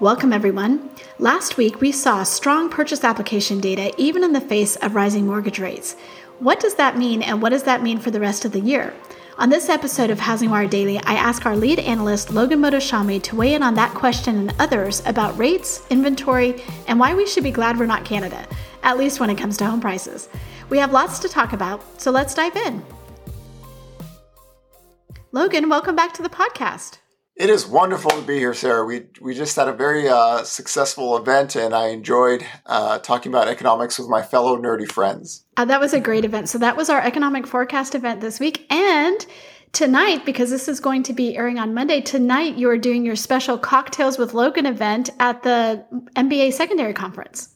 Welcome, everyone. Last week, we saw strong purchase application data even in the face of rising mortgage rates. What does that mean, and what does that mean for the rest of the year? On this episode of Housing Wire Daily, I ask our lead analyst, Logan Mohtashami, to weigh in on that question and others about rates, inventory, and why we should be glad we're not Canada, at least when it comes to home prices. We have lots to talk about, so let's dive in. Logan, welcome back to the podcast. It is wonderful to be here, Sarah. We we just had a very uh, successful event, and I enjoyed uh, talking about economics with my fellow nerdy friends. Uh, that was a great event. So that was our economic forecast event this week, and tonight, because this is going to be airing on Monday, tonight you are doing your special cocktails with Logan event at the MBA Secondary Conference.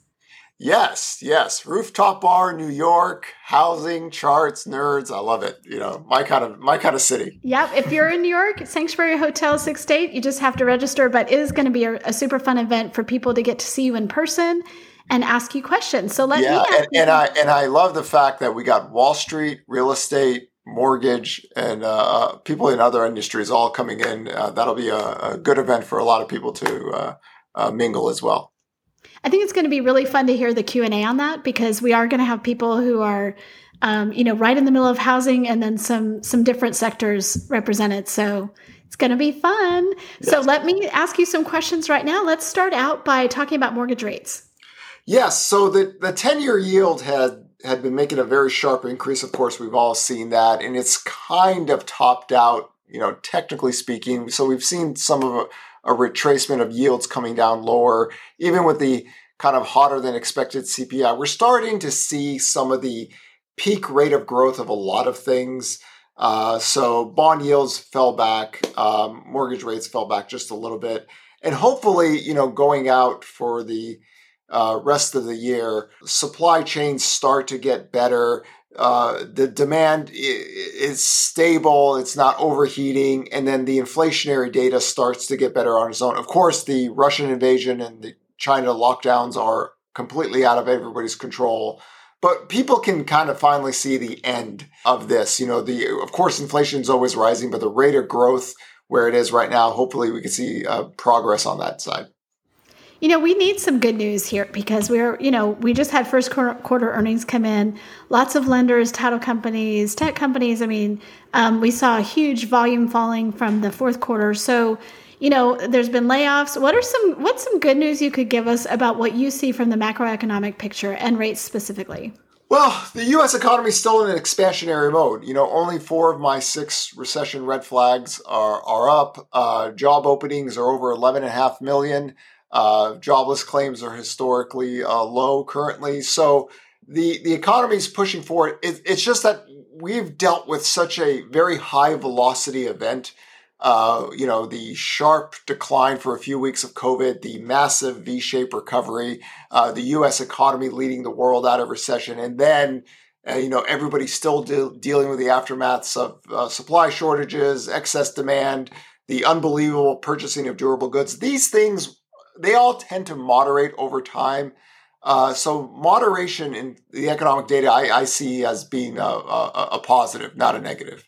Yes, yes. Rooftop bar, New York, housing, charts, nerds. I love it. You know, my kind of my kind of city. Yep. If you're in New York, Sanctuary Hotel Six State, you just have to register. But it is going to be a, a, super fun event for people to get to see you in person and ask you questions. So let yeah, me and, and I and I love the fact that we got Wall Street, real estate, mortgage, and uh, uh people in other industries all coming in. Uh, that'll be a, a, good event for a lot of people to uh, uh mingle as well. I think it's going to be really fun to hear the Q and A on that because we are going to have people who are, um, you know, right in the middle of housing and then some some different sectors represented. So it's going to be fun. Yes. So let me ask you some questions right now. Let's start out by talking about mortgage rates. Yes. So the the ten year yield had had been making a very sharp increase. Of course, we've all seen that, and it's kind of topped out. You know, technically speaking. So we've seen some of a retracement of yields coming down lower, even with the kind of hotter than expected CPI. We're starting to see some of the peak rate of growth of a lot of things. Uh, so bond yields fell back, um, mortgage rates fell back just a little bit, and hopefully, you know, going out for the uh, rest of the year, supply chains start to get better uh, the demand is stable, it's not overheating, and then the inflationary data starts to get better on its own. Of course, the Russian invasion and the China lockdowns are completely out of everybody's control. But people can kind of finally see the end of this. You know, the of course inflation is always rising, but the rate of growth where it is right now, hopefully we can see uh, progress on that side. You know, we need some good news here because we're, you know, we just had first quarter earnings come in. Lots of lenders, title companies, tech companies. I mean, um, we saw a huge volume falling from the fourth quarter. So, you know, there's been layoffs. What are some what's some good news you could give us about what you see from the macroeconomic picture and rates specifically? Well, the U.S. economy is still in an expansionary mode. You know, only four of my six recession red flags are are up. Uh, job openings are over 11.5 million. Uh, jobless claims are historically uh, low currently. So the, the economy is pushing forward. It, it's just that we've dealt with such a very high velocity event. Uh, you know, the sharp decline for a few weeks of COVID, the massive V shaped recovery, uh, the US economy leading the world out of recession, and then uh, you know, everybody's still de- dealing with the aftermaths of uh, supply shortages, excess demand, the unbelievable purchasing of durable goods. These things they all tend to moderate over time. Uh, so moderation in the economic data I, I see as being a, a, a, positive, not a negative.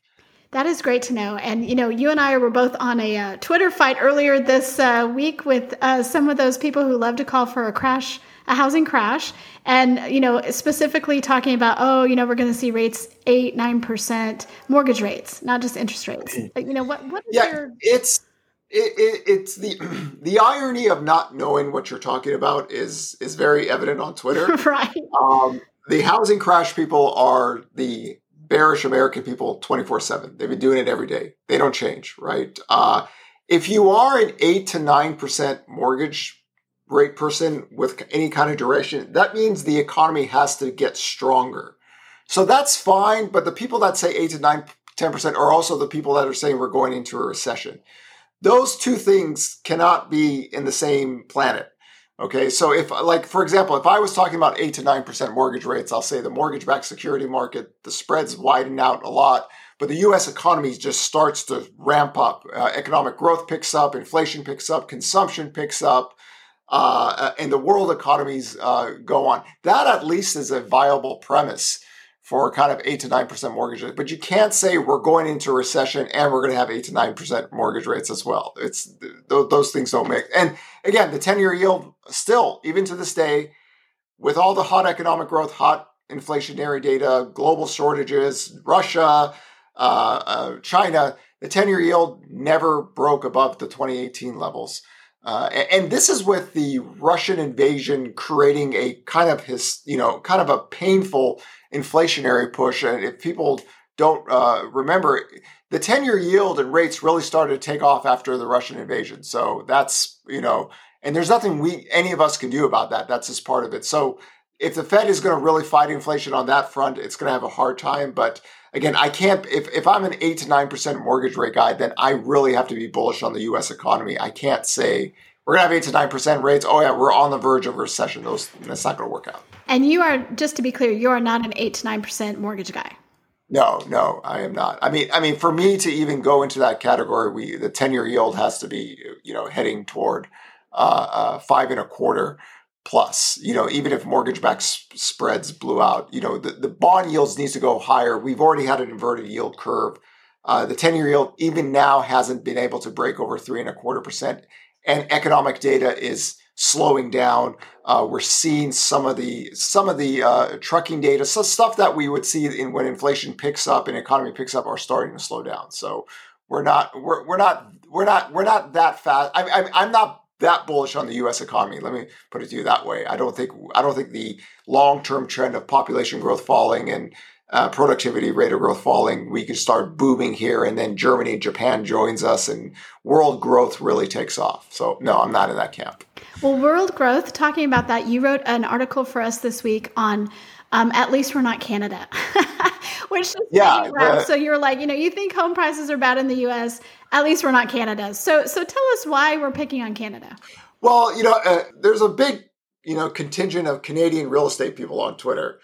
That is great to know. And you know, you and I were both on a uh, Twitter fight earlier this uh, week with uh, some of those people who love to call for a crash, a housing crash, and you know, specifically talking about, oh, you know, we're going to see rates eight, nine percent mortgage rates, not just interest rates. You know, what what is yeah, your? It's it, it, it's the the irony of not knowing what you're talking about is is very evident on Twitter. right. Um, the housing crash people are the bearish American people 24 7. They've been doing it every day. They don't change, right? Uh, if you are an 8 to 9% mortgage rate person with any kind of duration, that means the economy has to get stronger. So that's fine. But the people that say 8 to 9, 10% are also the people that are saying we're going into a recession. Those two things cannot be in the same planet. Okay, so if, like, for example, if I was talking about 8 to 9% mortgage rates, I'll say the mortgage backed security market, the spreads widen out a lot, but the US economy just starts to ramp up. Uh, economic growth picks up, inflation picks up, consumption picks up, uh, and the world economies uh, go on. That at least is a viable premise for kind of 8 to 9% mortgages. But you can't say we're going into recession and we're going to have 8 to 9% mortgage rates as well. It's those things don't make. And again, the 10-year yield still even to this day with all the hot economic growth, hot inflationary data, global shortages, Russia, uh, uh, China, the 10-year yield never broke above the 2018 levels. Uh, and this is with the Russian invasion creating a kind of his, you know, kind of a painful inflationary push. And if people don't uh, remember, the 10 year yield and rates really started to take off after the Russian invasion. So that's, you know, and there's nothing we, any of us can do about that. That's just part of it. So if the Fed is going to really fight inflation on that front, it's going to have a hard time. But again, I can't, if, if I'm an 8 to 9% mortgage rate guy, then I really have to be bullish on the US economy. I can't say, we're going to have 8 to 9% rates. Oh, yeah, we're on the verge of recession. Those, that's not going to work out. And you are, just to be clear, you are not an 8 to 9% mortgage guy. No, no, I am not. I mean, I mean, for me to even go into that category, we the ten year yield has to be, you know, heading toward uh, uh, five and a quarter plus. You know, even if mortgage backed spreads blew out, you know, the, the bond yields needs to go higher. We've already had an inverted yield curve. Uh, the ten year yield even now hasn't been able to break over three and a quarter percent, and economic data is slowing down. Uh, we're seeing some of the some of the uh, trucking data, so stuff that we would see in when inflation picks up and economy picks up, are starting to slow down. So we're not we're, we're not we're not we're not that fast. I, I, I'm not that bullish on the U.S. economy. Let me put it to you that way. I don't think I don't think the long term trend of population growth falling and uh, productivity rate of growth falling, we could start booming here, and then Germany and Japan joins us, and world growth really takes off. So no, I'm not in that camp. Well, world growth. Talking about that, you wrote an article for us this week on. Um, at least we're not Canada, which is yeah. So you're like, you know, you think home prices are bad in the U.S. At least we're not Canada. So, so tell us why we're picking on Canada. Well, you know, uh, there's a big, you know, contingent of Canadian real estate people on Twitter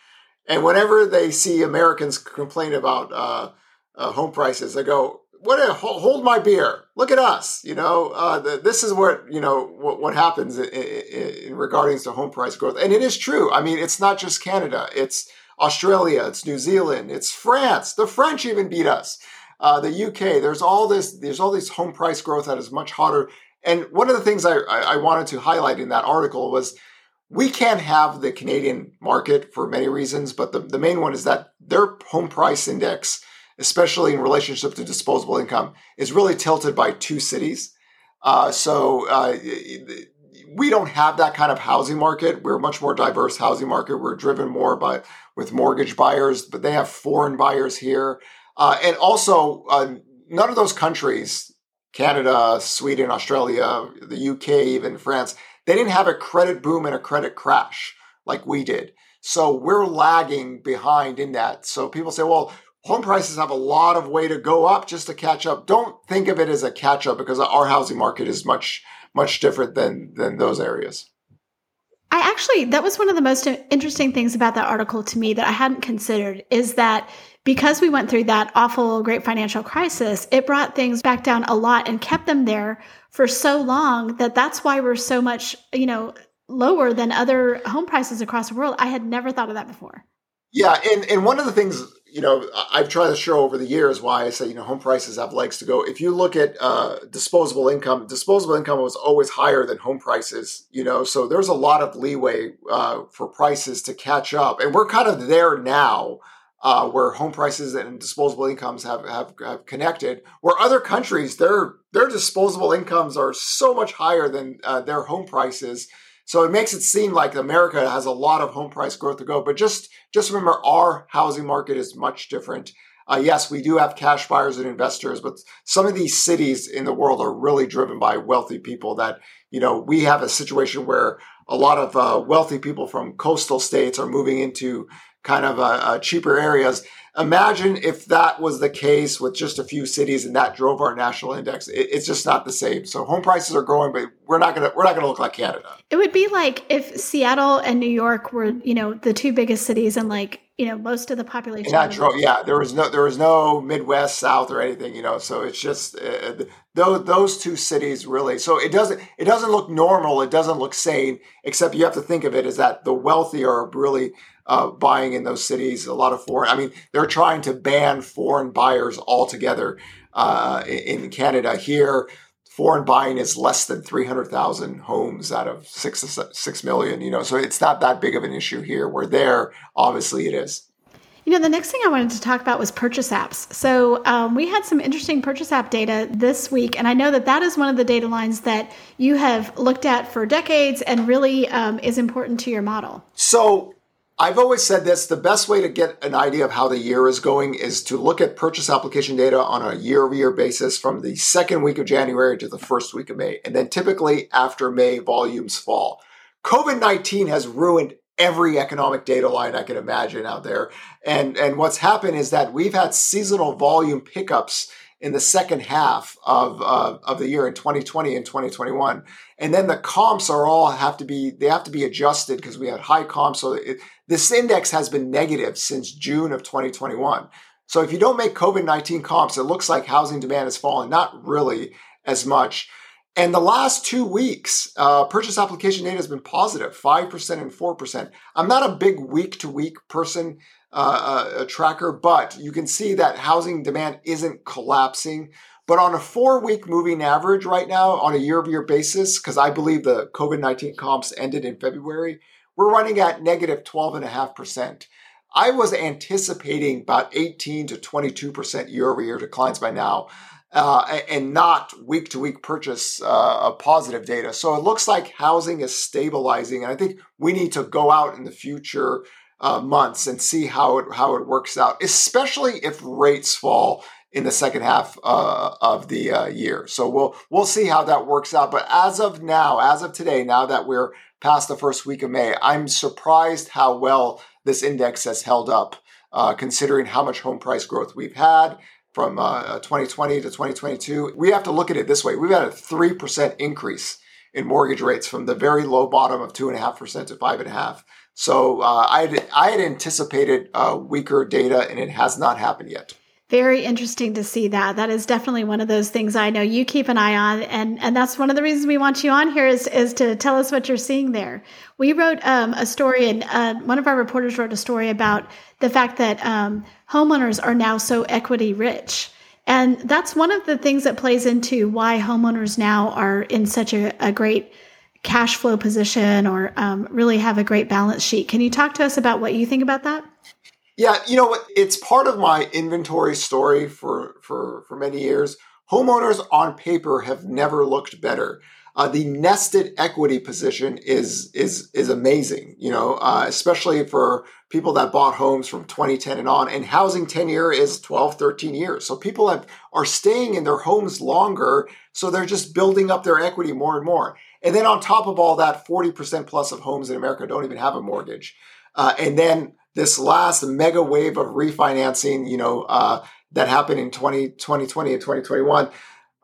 and whenever they see Americans complain about uh, uh, home prices, they go, "What? A, hold my beer! Look at us! You know, uh, the, this is what you know what, what happens in, in, in to home price growth." And it is true. I mean, it's not just Canada; it's Australia, it's New Zealand, it's France. The French even beat us. Uh, the UK. There's all this. There's all this home price growth that is much hotter. And one of the things I, I wanted to highlight in that article was we can't have the Canadian market for many reasons, but the, the main one is that their home price index, especially in relationship to disposable income, is really tilted by two cities. Uh, so uh, we don't have that kind of housing market. We're a much more diverse housing market. We're driven more by with mortgage buyers, but they have foreign buyers here, uh, and also uh, none of those countries, Canada, Sweden, Australia, the UK, even France they didn't have a credit boom and a credit crash like we did. So we're lagging behind in that. So people say, well, home prices have a lot of way to go up just to catch up. Don't think of it as a catch up because our housing market is much, much different than, than those areas. I actually, that was one of the most interesting things about that article to me that I hadn't considered is that because we went through that awful great financial crisis, it brought things back down a lot and kept them there for so long that that's why we're so much, you know, lower than other home prices across the world. I had never thought of that before. Yeah, and and one of the things you know I've tried to show over the years why I say you know home prices have legs to go. If you look at uh, disposable income, disposable income was always higher than home prices. You know, so there's a lot of leeway uh, for prices to catch up, and we're kind of there now uh, where home prices and disposable incomes have, have, have connected. Where other countries, their their disposable incomes are so much higher than uh, their home prices. So it makes it seem like America has a lot of home price growth to go. But just just remember, our housing market is much different. Uh, yes, we do have cash buyers and investors, but some of these cities in the world are really driven by wealthy people. That you know, we have a situation where a lot of uh, wealthy people from coastal states are moving into kind of uh, uh, cheaper areas. Imagine if that was the case with just a few cities and that drove our national index. It, it's just not the same. So home prices are growing, but we're not gonna we're not gonna look like Canada. It would be like if Seattle and New York were you know the two biggest cities and like you know most of the population. And drove, yeah, there was no there was no Midwest, South, or anything. You know, so it's just uh, those those two cities really. So it doesn't it doesn't look normal. It doesn't look sane. Except you have to think of it as that the wealthy are really uh, buying in those cities. A lot of foreign. I mean, they're trying to ban foreign buyers altogether uh, in Canada. Here, foreign buying is less than 300,000 homes out of six, 6 million, you know, so it's not that big of an issue here. Where there, obviously it is. You know, the next thing I wanted to talk about was purchase apps. So um, we had some interesting purchase app data this week, and I know that that is one of the data lines that you have looked at for decades and really um, is important to your model. So I've always said this the best way to get an idea of how the year is going is to look at purchase application data on a year over year basis from the second week of January to the first week of May. And then typically after May, volumes fall. COVID 19 has ruined every economic data line I can imagine out there. And, and what's happened is that we've had seasonal volume pickups in the second half of uh, of the year in 2020 and 2021 and then the comps are all have to be they have to be adjusted because we had high comps. So it, this index has been negative since June of 2021 so if you don't make covid-19 comps it looks like housing demand has fallen. Not really as much. And the last two weeks, uh, purchase application data has been positive, 5% and 4%. I'm not a big week to week person uh, uh tracker, but you can see that housing demand isn't collapsing. But on a four week moving average right now, on a year over year basis, because I believe the COVID 19 comps ended in February, we're running at negative 12.5%. I was anticipating about 18 to 22% year over year declines by now uh, and not week to week purchase uh, positive data. So it looks like housing is stabilizing. And I think we need to go out in the future uh, months and see how it how it works out, especially if rates fall in the second half uh, of the uh, year. So we'll we'll see how that works out. But as of now, as of today, now that we're past the first week of May, I'm surprised how well this index has held up, uh, considering how much home price growth we've had from uh, 2020 to 2022, we have to look at it this way. We've had a 3% increase in mortgage rates from the very low bottom of 2.5% to 5.5%. So uh, I, had, I had anticipated uh, weaker data, and it has not happened yet. Very interesting to see that. That is definitely one of those things I know you keep an eye on, and and that's one of the reasons we want you on here is is to tell us what you're seeing there. We wrote um, a story, and uh, one of our reporters wrote a story about the fact that um, homeowners are now so equity rich. And that's one of the things that plays into why homeowners now are in such a, a great cash flow position or um, really have a great balance sheet. Can you talk to us about what you think about that? Yeah, you know? It's part of my inventory story for for for many years. Homeowners on paper have never looked better. Uh, the nested equity position is is is amazing, you know, uh, especially for people that bought homes from 2010 and on. And housing tenure is 12, 13 years. So people have are staying in their homes longer, so they're just building up their equity more and more. And then on top of all that, 40% plus of homes in America don't even have a mortgage. Uh, and then this last mega wave of refinancing, you know, uh, that happened in 20, 2020 and 2021,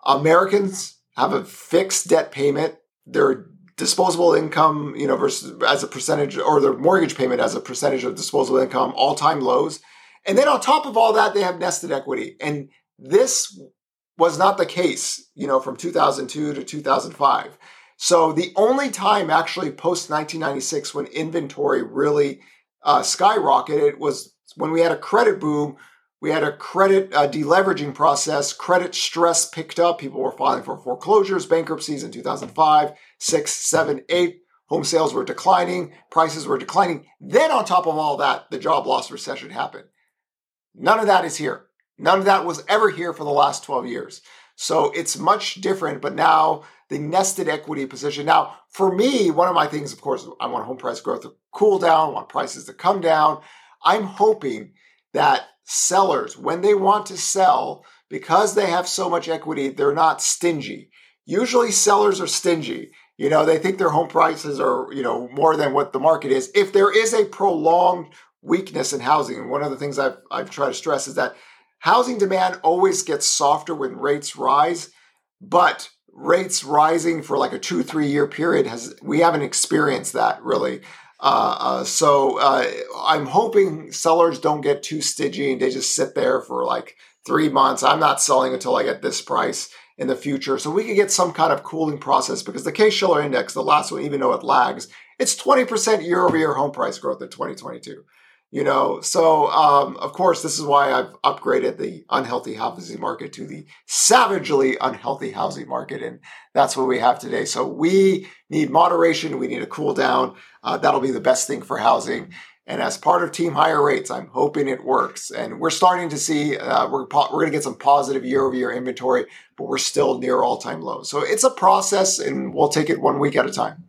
Americans have a fixed debt payment. Their disposable income, you know, versus as a percentage, or their mortgage payment as a percentage of disposable income, all time lows. And then on top of all that, they have nested equity. And this was not the case, you know, from 2002 to 2005. So the only time actually post 1996 when inventory really uh, skyrocketed was when we had a credit boom. We had a credit uh, deleveraging process. Credit stress picked up. People were filing for foreclosures, bankruptcies in 2005, 6, 7, 8. Home sales were declining. Prices were declining. Then, on top of all that, the job loss recession happened. None of that is here. None of that was ever here for the last 12 years. So it's much different, but now the nested equity position. Now, for me, one of my things, of course, I want home price growth to cool down, want prices to come down. I'm hoping that sellers, when they want to sell, because they have so much equity, they're not stingy. Usually sellers are stingy. You know, they think their home prices are, you know, more than what the market is. If there is a prolonged weakness in housing. One of the things I've, I've tried to stress is that housing demand always gets softer when rates rise, but rates rising for like a two, three year period has, we haven't experienced that really. Uh, uh, so uh, I'm hoping sellers don't get too stingy and they just sit there for like three months. I'm not selling until I get this price in the future. So we can get some kind of cooling process because the Case-Shiller index, the last one, even though it lags, it's 20% year over year home price growth in 2022 you know? So um, of course this is why i've upgraded the unhealthy housing market to the savagely unhealthy housing market and that's what we have today. So we need moderation. We need a cool down. Uh, that'll be the best thing for housing. And as part of team higher rates i'm hoping it works. And we're starting to see uh, we're, po- we're going to get some positive year over year inventory but we're still near all-time lows. So it's a process and we'll take it one week at a time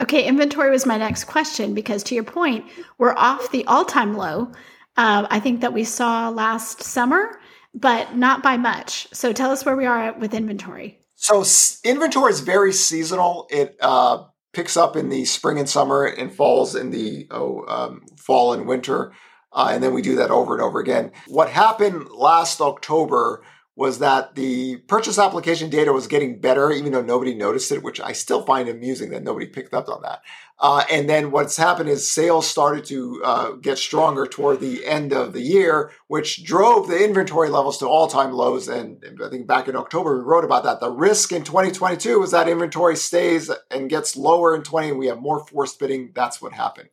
Okay, inventory was my next question because to your point, we're off the all time low. Uh, I think that we saw last summer, but not by much. So tell us where we are with inventory. So s- inventory is very seasonal. It uh, picks up in the spring and summer and falls in the oh, um, fall and winter. Uh, and then we do that over and over again. What happened last October was that the purchase application data was getting better, even though nobody noticed it, which I still find amusing that nobody picked up on that. Uh, and then what's happened is sales started to uh, get stronger toward the end of the year, which drove the inventory levels to all time lows. And I think back in October, we wrote about that. The risk in 2022 is that inventory stays and gets lower in 20, and we have more forced bidding. That's what happened.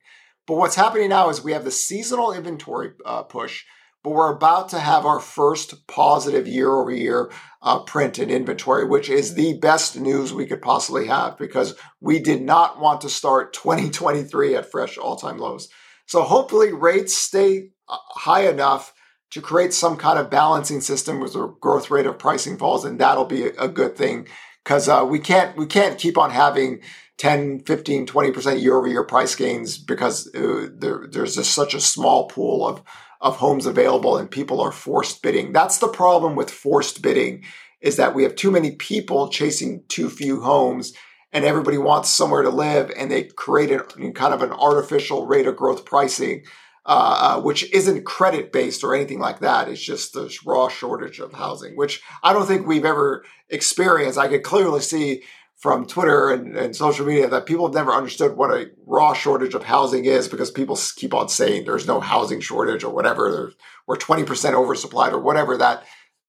But what's happening now is we have the seasonal inventory uh, push but we're about to have our first positive year over year uh, print in inventory, which is the best news we could possibly have because we did not want to start 2023 at fresh all time lows. So hopefully rates stay uh, high enough to create some kind of balancing system with the growth rate of pricing falls, and that'll be a good thing because uh, we can't we can't keep on having 10 15 20% year over year price gains because uh, there, there's just such a small pool of of homes available and people are forced bidding. That's the problem with forced bidding is that we have too many people chasing too few homes and everybody wants somewhere to live and they create kind of an artificial rate of growth pricing uh, uh, which isn't credit based or anything like that. It's just this raw shortage of housing, which I don't think we've ever experienced. I could clearly see from Twitter and, and, social media that people have never understood what a raw shortage of housing is because people keep on saying there's no housing shortage or whatever, we're 20% oversupplied or whatever that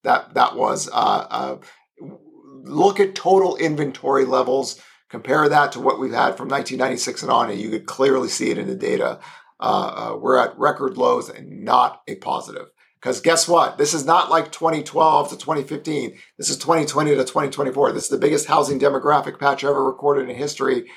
that that was. Uh, uh, look at total inventory levels, compare that to what we've had from 1996 and on, and you could clearly see it in the data. Uh, uh we're at record lows and not a positive. Because guess what? This is not like 2012 to 2015. This is 2020 to 2024. This is the biggest housing demographic patch ever recorded in history.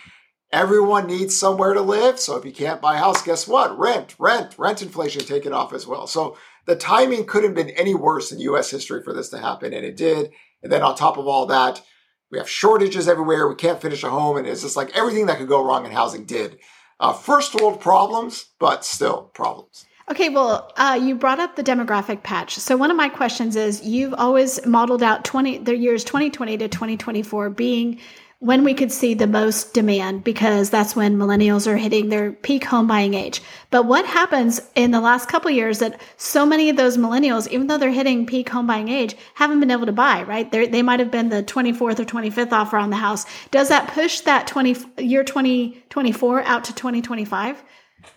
Everyone needs somewhere to live. So if you can't buy a house, guess what? Rent, rent, rent inflation taken off as well. So the timing couldn't have been any worse in US history for this to happen. And it did. And then on top of all that, we have shortages everywhere. We can't finish a home. And it's just like everything that could go wrong in housing did. Uh, first world problems, but still problems. Okay, well, uh, you brought up the demographic patch. So one of my questions is, you've always modeled out twenty the years twenty twenty to twenty twenty four being when we could see the most demand because that's when millennials are hitting their peak home buying age. But what happens in the last couple years that so many of those millennials, even though they're hitting peak home buying age, haven't been able to buy, right? They're, they might have been the 24th or 25th offer on the house. Does that push that 20 year 2024 out to 2025?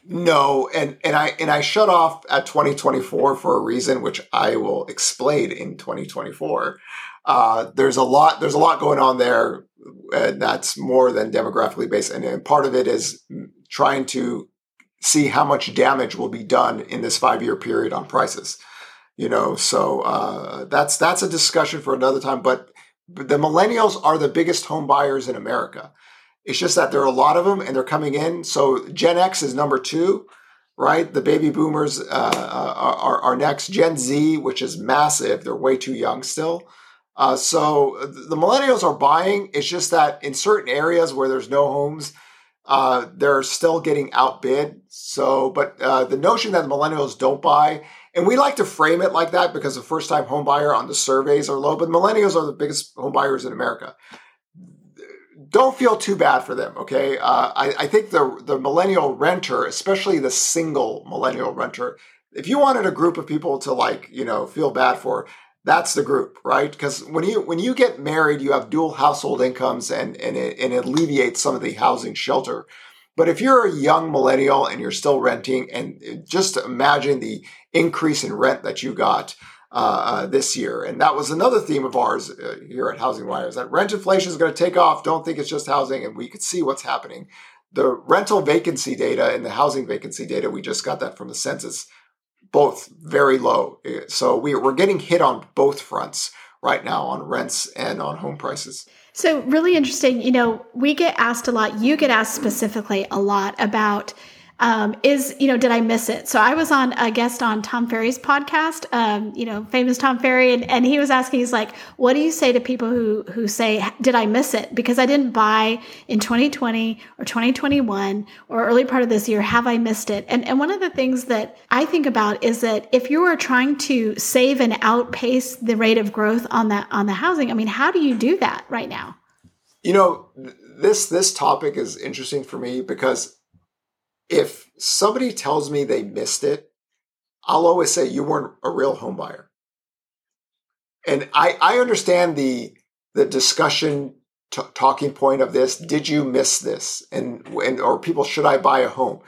No, and and I and I shut off at 2024 for a reason, which I will explain in 2024. Uh, there's a lot. There's a lot going on there, and that's more than demographically based. And, and part of it is trying to see how much damage will be done in this five year period on prices. You know, so uh, that's that's a discussion for another time. But the millennials are the biggest home buyers in America. It's just that there are a lot of them and they're coming in. So Gen X is number two, right? The baby boomers uh, uh are, are next. Gen Z, which is massive, they're way too young still. Uh, so the millennials are buying. It's just that in certain areas where there's no homes, uh, they're still getting outbid. So, but uh, the notion that the millennials don't buy, and we like to frame it like that because the first time home buyer on the surveys are low, but millennials are the biggest home buyers in America don't feel too bad for them. Okay, uh, I, I think the the millennial renter, especially the single millennial renter, if you wanted a group of people to like you know feel bad for, that's the group, right? Because when you when you get married, you have dual household incomes, and and it, and it alleviates some of the housing shelter. But if you're a young millennial and you're still renting, and just imagine the increase in rent that you got uh, uh, this year. And that was another theme of ours uh, here at Housing Wire is that rent inflation is going to take off. Don't think it's just housing. And we could see what's happening. The rental vacancy data and the housing vacancy data, we just got that from the census, both very low. Uh, so we, we're getting hit on both fronts right now on rents and on home prices. So, really interesting. You know, we get asked a lot, you get asked specifically a lot about um, is you know did i miss it? So i was on a guest on tom ferry's podcast um, you know famous tom ferry and, and he was asking he's like what do you say to people who who say did i miss it? Because i didn't buy in 2020 or 2021 or early part of this year have i missed it? And and one of the things that i think about is that if you are trying to save and outpace the rate of growth on that on the housing i mean how do you do that right now? You know this this topic is interesting for me because if somebody tells me they missed it, I'll always say you weren't a real home buyer. And I, I understand the the discussion t- talking point of this. Did you miss this? And and or people should I buy a home?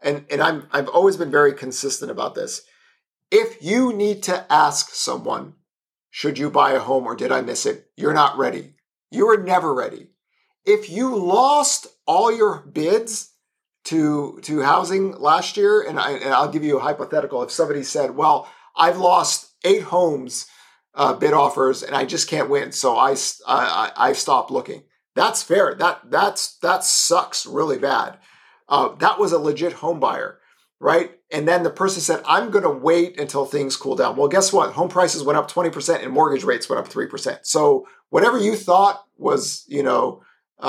And and I'm I've always been very consistent about this. If you need to ask someone, should you buy a home or did I miss it? You're not ready. You were never ready. If you lost all your bids to to housing last year, and, I, and I'll give you a hypothetical. If somebody said, "Well, I've lost eight homes uh, bid offers, and I just can't win, so I I, I stopped looking," that's fair. That that's that sucks really bad. Uh, that was a legit home buyer, right? And then the person said, "I'm going to wait until things cool down." Well, guess what? Home prices went up twenty percent, and mortgage rates went up three percent. So whatever you thought was, you know, uh,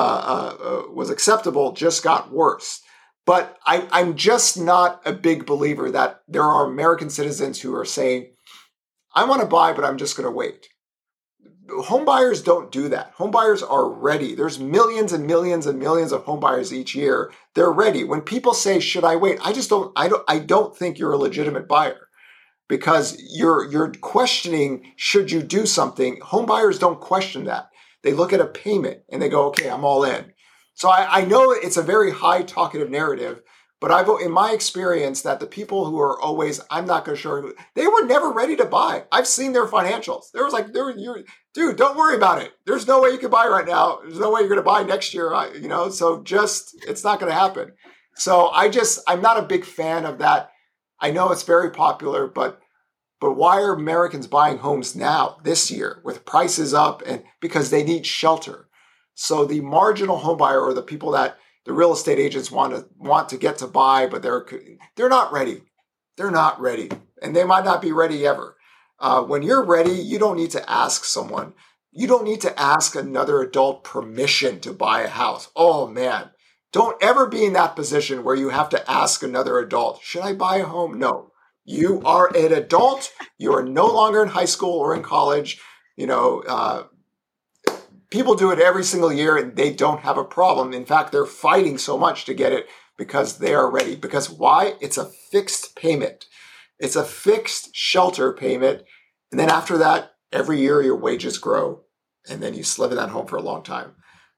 uh, uh was acceptable just got worse. But I, I'm just not a big believer that there are American citizens who are saying, I want to buy, but I'm just going to wait. Home buyers don't do that. Home buyers are ready. There's millions and millions and millions of home buyers each year. They're ready. When people say, "Should I wait?" I just don't I don't I don't think you're a legitimate buyer because you're you're questioning should you do something. Home buyers don't question that. They look at a payment and they go, "Okay, I'm all in." So I, I know it's a very high talkative narrative, but I've in my experience that the people who are always I'm not going to show they were never ready to buy. I've seen their financials. There was like there you dude, don't worry about it. There's no way you can buy right now. There's no way you're going to buy next year. You know, so just it's not going to happen. So I just I'm not a big fan of that. I know it's very popular, but but why are Americans buying homes now this year with prices up and because they need shelter? So the marginal home buyer or the people that the real estate agents want to want to get to buy, but they're they're not ready. They're not ready, and they might not be ready ever. Uh, when you're ready, you don't need to ask someone. You don't need to ask another adult permission to buy a house. Oh man, don't ever be in that position where you have to ask another adult, should I buy a home? No. You are an adult. You are no longer in high school or in college. You know, uh, people do it every single year and they don't have a problem. In fact, they're fighting so much to get it because they are ready. Because why? It's a fixed payment. It's a fixed shelter payment. And then after that, every year your wages grow and then you live in that home for a long time.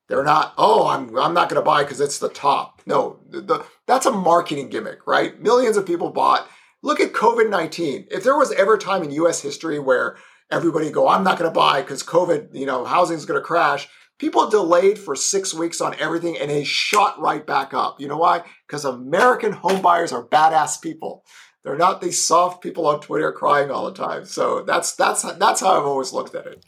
They're not, oh, I'm, I'm not going to buy because it's the top. No, the, the, that's a marketing gimmick, right? Millions of people bought. Look at COVID 19. If there was ever a time in US history where everybody go, I'm not going to buy because COVID, you know, housing is going to crash. People delayed for six weeks on everything and they shot right back up. You know why? Because American homebuyers are badass people. They're not these soft people on Twitter crying all the time. So that's that's that's how I've always looked at it.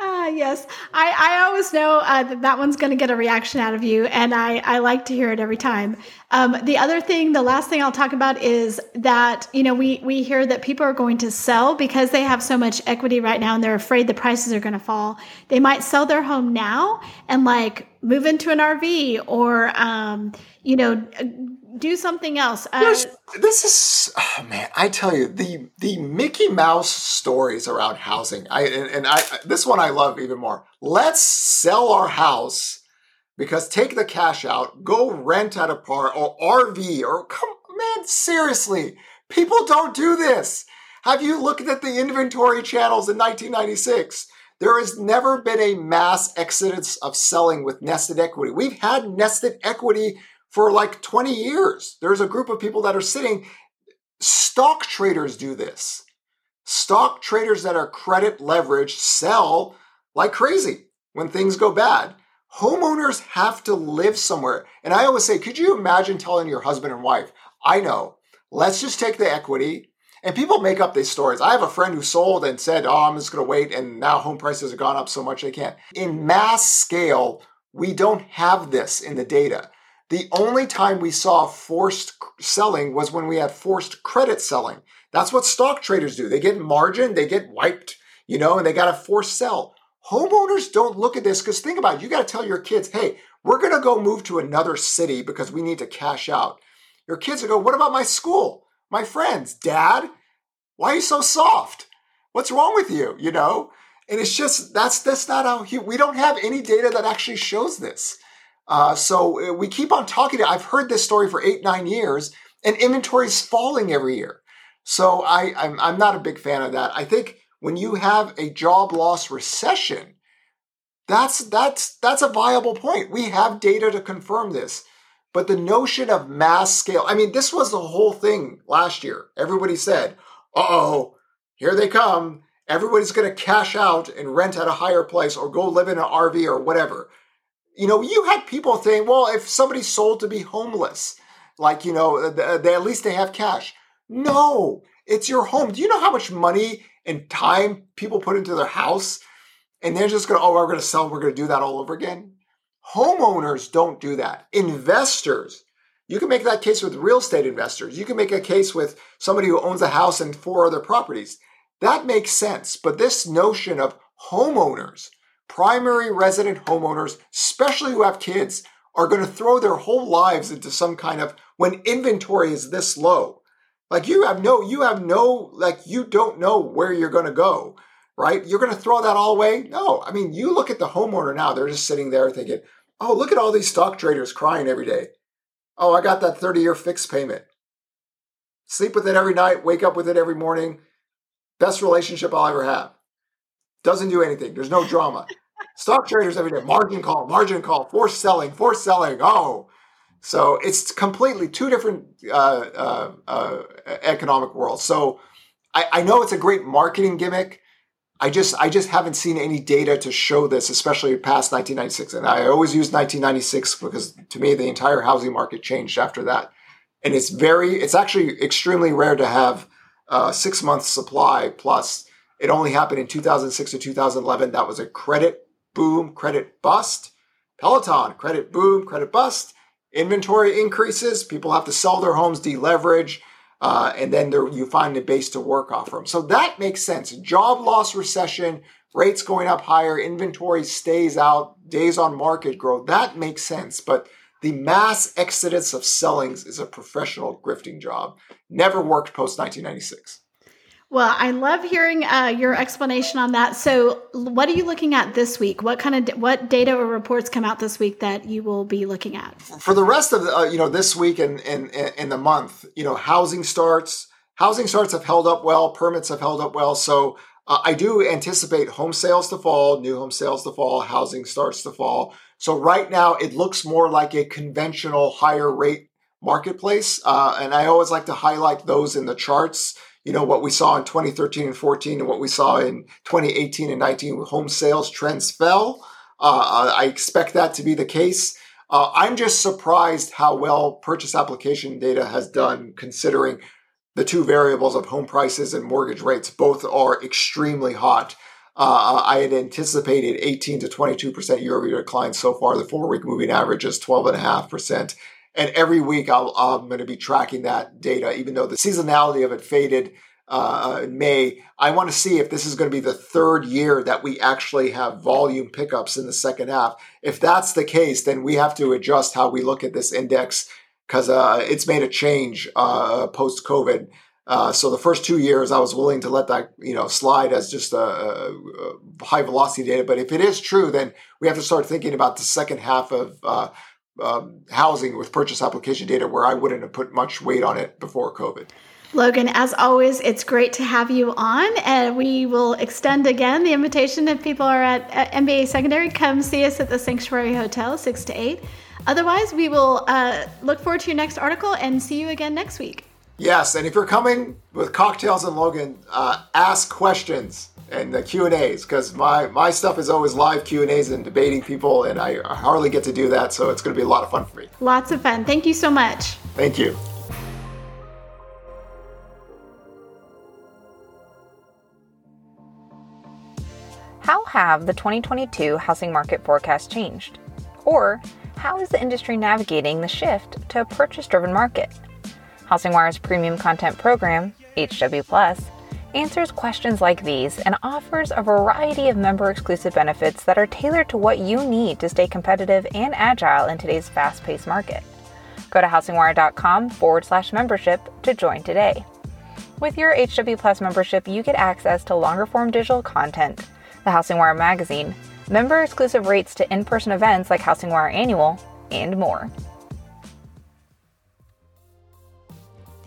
Ah, uh, yes. I, I always know uh, that that one's going to get a reaction out of you, and I, I like to hear it every time. Um, the other thing, the last thing I'll talk about is that, you know, we, we hear that people are going to sell because they have so much equity right now and they're afraid the prices are going to fall. They might sell their home now and like move into an RV or, um, you know, do something else. Uh, this is oh man, I tell you the the Mickey Mouse stories around housing. I and, and I this one I love even more. Let's sell our house because take the cash out, go rent at a park or RV or come man, seriously, people don't do this. Have you looked at the inventory channels in 1996? There has never been a mass exodus of selling with nested equity. We've had nested equity for like 20 years. There's a group of people that are sitting. Stock traders do this. Stock traders that are credit leveraged sell like crazy when things go bad. Homeowners have to live somewhere. And I always say, could you imagine telling your husband and wife, I know, let's just take the equity. And people make up these stories. I have a friend who sold and said, Oh, I'm just going to wait. And now home prices have gone up so much they can't. In mass scale, we don't have this in the data. The only time we saw forced selling was when we had forced credit selling. That's what stock traders do. They get margin, they get wiped, you know, and they got to force sell. Homeowners don't look at this because think about it. You got to tell your kids, hey, we're going to go move to another city because we need to cash out. Your kids will go, what about my school? My friends? Dad? Why are you so soft? What's wrong with you? You know? And it's just, that's, that's not how, he, we don't have any data that actually shows this. Uh, so uh, we keep on talking. I've heard this story for eight, nine years, and inventory is falling every year. So I, I'm, I'm not a big fan of that. I think when you have a job loss recession, that's that's that's a viable point. We have data to confirm this. But the notion of mass scale, I mean, this was the whole thing last year. Everybody said, uh-oh, here they come. Everybody's going to cash out and rent at a higher place or go live in an RV or whatever. You know, you had people saying, well, if somebody sold to be homeless, like, you know, they, at least they have cash. No, it's your home. Do you know how much money and time people put into their house? And they're just going to, oh, we're going to sell, we're going to do that all over again. Homeowners don't do that. Investors, you can make that case with real estate investors. You can make a case with somebody who owns a house and four other properties. That makes sense. But this notion of homeowners, primary resident homeowners, especially who have kids, are going to throw their whole lives into some kind of when inventory is this low like you have no, you have no, like you don't know where you're going to go, right? You're going to throw that all away? No. I mean, you look at the homeowner now, they're just sitting there thinking, oh, look at all these stock traders crying every day. Oh, I got that 30 year fixed payment. Sleep with it every night, wake up with it every morning. Best relationship I'll ever have. Doesn't do anything. There's no drama. Stock traders every day, margin call, margin call, forced selling, forced selling. Oh, so it's completely two different uh, uh, uh, economic worlds. So I, I, know it's a great marketing gimmick. I just I just haven't seen any data to show this, especially past 1996. And I always use 1996 because to me the entire housing market changed after that. And it's very it's actually extremely rare to have uh, six months supply plus. It only happened in 2006 to 2011. That was a credit boom, credit bust. Peloton, credit boom, credit bust inventory increases, people have to sell their homes, deleverage, uh, and then there, you find a base to work off from. So that makes sense. Job loss recession, rates going up higher, inventory stays out, days on market growth. That makes sense. But the mass exodus of sellings is a professional grifting job. Never worked post 1996. Well, I love hearing uh, your explanation on that. So, what are you looking at this week? What kind of what data or reports come out this week that you will be looking at? For the rest of the, uh, you know this week and in, in the month, you know, housing starts. Housing starts have held up well. Permits have held up well. So uh, I do anticipate home sales to fall, new home sales to fall, housing starts to fall. So right now it looks more like a conventional higher rate marketplace, uh, and I always like to highlight those in the charts you know what we saw in 2013 and 14 and what we saw in 2018 and 19 home sales trends fell uh, i expect that to be the case uh, i'm just surprised how well purchase application data has done considering the two variables of home prices and mortgage rates both are extremely hot uh, I had anticipated 18 to 22% year over year decline. So far, the four week moving average is 12.5%. And every week i am going to be tracking that data, even though the seasonality of it faded uh, in May. I want to see if this is going to be the third year that we actually have volume pickups in the second half. If that's the case, then we have to adjust how we look at this index because uh, it's made a change uh, post COVID. Uh, so the first two years, I was willing to let that you know slide as just a, a, high velocity data. But if it is true, then we have to start thinking about the second half of uh, um, housing with purchase application data, where I wouldn't have put much weight on it before COVID. Logan, as always, it's great to have you on, and we will extend again the invitation if people are at, MBA Secondary, come see us at the Sanctuary Hotel, six to eight. Otherwise, we will uh, look forward to your next article and see you again next week. Yes, and if you're coming with cocktails and Logan, uh, ask questions and the Q and A's because my my stuff is always live Q and A's and debating people, and I hardly get to do that, so it's going to be a lot of fun for me. Lots of fun. Thank you so much. Thank you. How have the 2022 housing market forecasts changed? Or how is the industry navigating the shift to a purchase driven market? HousingWire's premium content program, HW Plus, answers questions like these and offers a variety of member exclusive benefits that are tailored to what you need to stay competitive and agile in today's fast paced market. Go to housingwire.com forward slash membership to join today. With your HW Plus membership, you get access to longer form digital content, the HousingWire magazine, member exclusive rates to in person events like HousingWire Annual, and more.